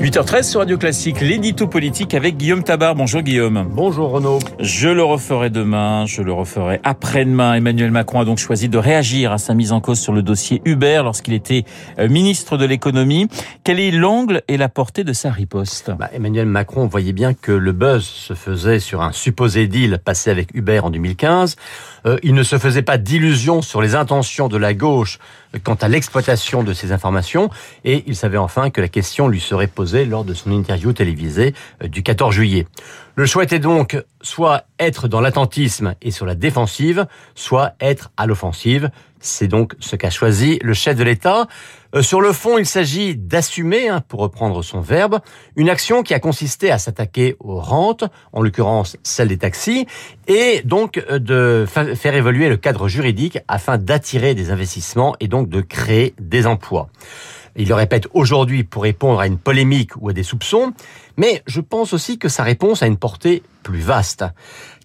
8h13 sur Radio Classique, l'édito politique avec Guillaume Tabar. Bonjour Guillaume. Bonjour Renaud. Je le referai demain, je le referai après-demain. Emmanuel Macron a donc choisi de réagir à sa mise en cause sur le dossier Uber lorsqu'il était euh, ministre de l'économie. Quel est l'angle et la portée de sa riposte? Bah, Emmanuel Macron voyait bien que le buzz se faisait sur un supposé deal passé avec Uber en 2015. Euh, il ne se faisait pas d'illusions sur les intentions de la gauche quant à l'exploitation de ces informations et il savait enfin que la question lui serait posée lors de son interview télévisée euh, du 14 juillet. Le choix était donc soit être dans l'attentisme et sur la défensive, soit être à l'offensive. C'est donc ce qu'a choisi le chef de l'État. Euh, sur le fond, il s'agit d'assumer, hein, pour reprendre son verbe, une action qui a consisté à s'attaquer aux rentes, en l'occurrence celle des taxis, et donc euh, de faire évoluer le cadre juridique afin d'attirer des investissements et donc de créer des emplois. Il le répète aujourd'hui pour répondre à une polémique ou à des soupçons, mais je pense aussi que sa réponse a une portée plus vaste.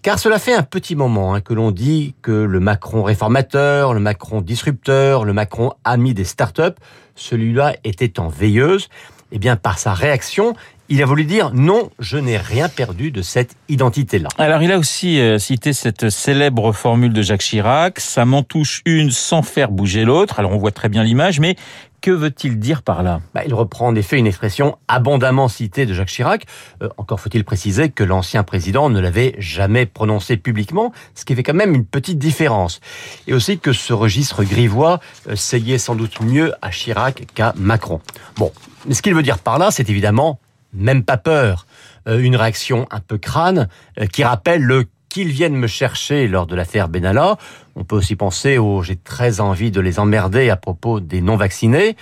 Car cela fait un petit moment hein, que l'on dit que le Macron réformateur, le Macron disrupteur, le Macron ami des startups, celui-là était en veilleuse. Eh bien, par sa réaction, il a voulu dire non, je n'ai rien perdu de cette identité-là. Alors il a aussi euh, cité cette célèbre formule de Jacques Chirac, ça m'en touche une sans faire bouger l'autre. Alors on voit très bien l'image, mais que veut-il dire par là? Bah, Il reprend en effet une expression abondamment citée de Jacques Chirac. Euh, encore faut-il préciser que l'ancien président ne l'avait jamais prononcé publiquement, ce qui fait quand même une petite différence. Et aussi que ce registre grivois euh, seyait sans doute mieux à Chirac qu'à Macron. Bon, ce qu'il veut dire par là, c'est évidemment même pas peur. Euh, une réaction un peu crâne euh, qui rappelle le qu'ils viennent me chercher lors de l'affaire Benalla. On peut aussi penser au j'ai très envie de les emmerder à propos des non-vaccinés.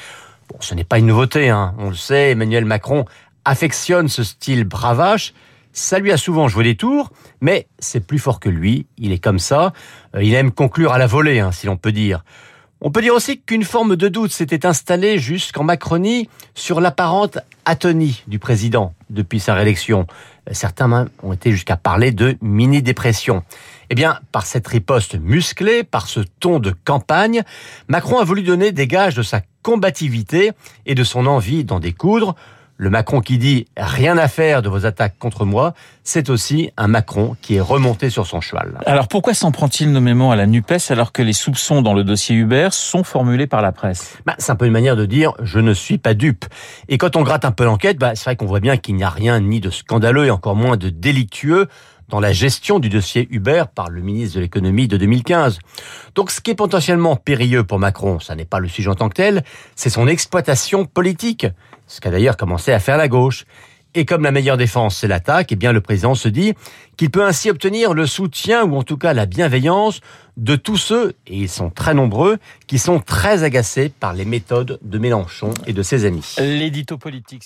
Bon, ce n'est pas une nouveauté, hein. on le sait, Emmanuel Macron affectionne ce style bravache. Ça lui a souvent joué des tours, mais c'est plus fort que lui, il est comme ça. Euh, il aime conclure à la volée, hein, si l'on peut dire. On peut dire aussi qu'une forme de doute s'était installée jusqu'en Macronie sur l'apparente atonie du président depuis sa réélection. Certains ont été jusqu'à parler de mini-dépression. Eh bien, par cette riposte musclée, par ce ton de campagne, Macron a voulu donner des gages de sa combativité et de son envie d'en découdre. Le Macron qui dit rien à faire de vos attaques contre moi, c'est aussi un Macron qui est remonté sur son cheval. Alors pourquoi s'en prend-il nommément à la NUPES alors que les soupçons dans le dossier Hubert sont formulés par la presse? Bah, C'est un peu une manière de dire je ne suis pas dupe. Et quand on gratte un peu l'enquête, bah, c'est vrai qu'on voit bien qu'il n'y a rien ni de scandaleux et encore moins de délictueux dans la gestion du dossier Uber par le ministre de l'économie de 2015. Donc ce qui est potentiellement périlleux pour Macron, ça n'est pas le sujet en tant que tel, c'est son exploitation politique ce qu'a d'ailleurs commencé à faire la gauche. Et comme la meilleure défense, c'est l'attaque, eh bien le président se dit qu'il peut ainsi obtenir le soutien ou en tout cas la bienveillance de tous ceux, et ils sont très nombreux, qui sont très agacés par les méthodes de Mélenchon et de ses amis. L'édito politique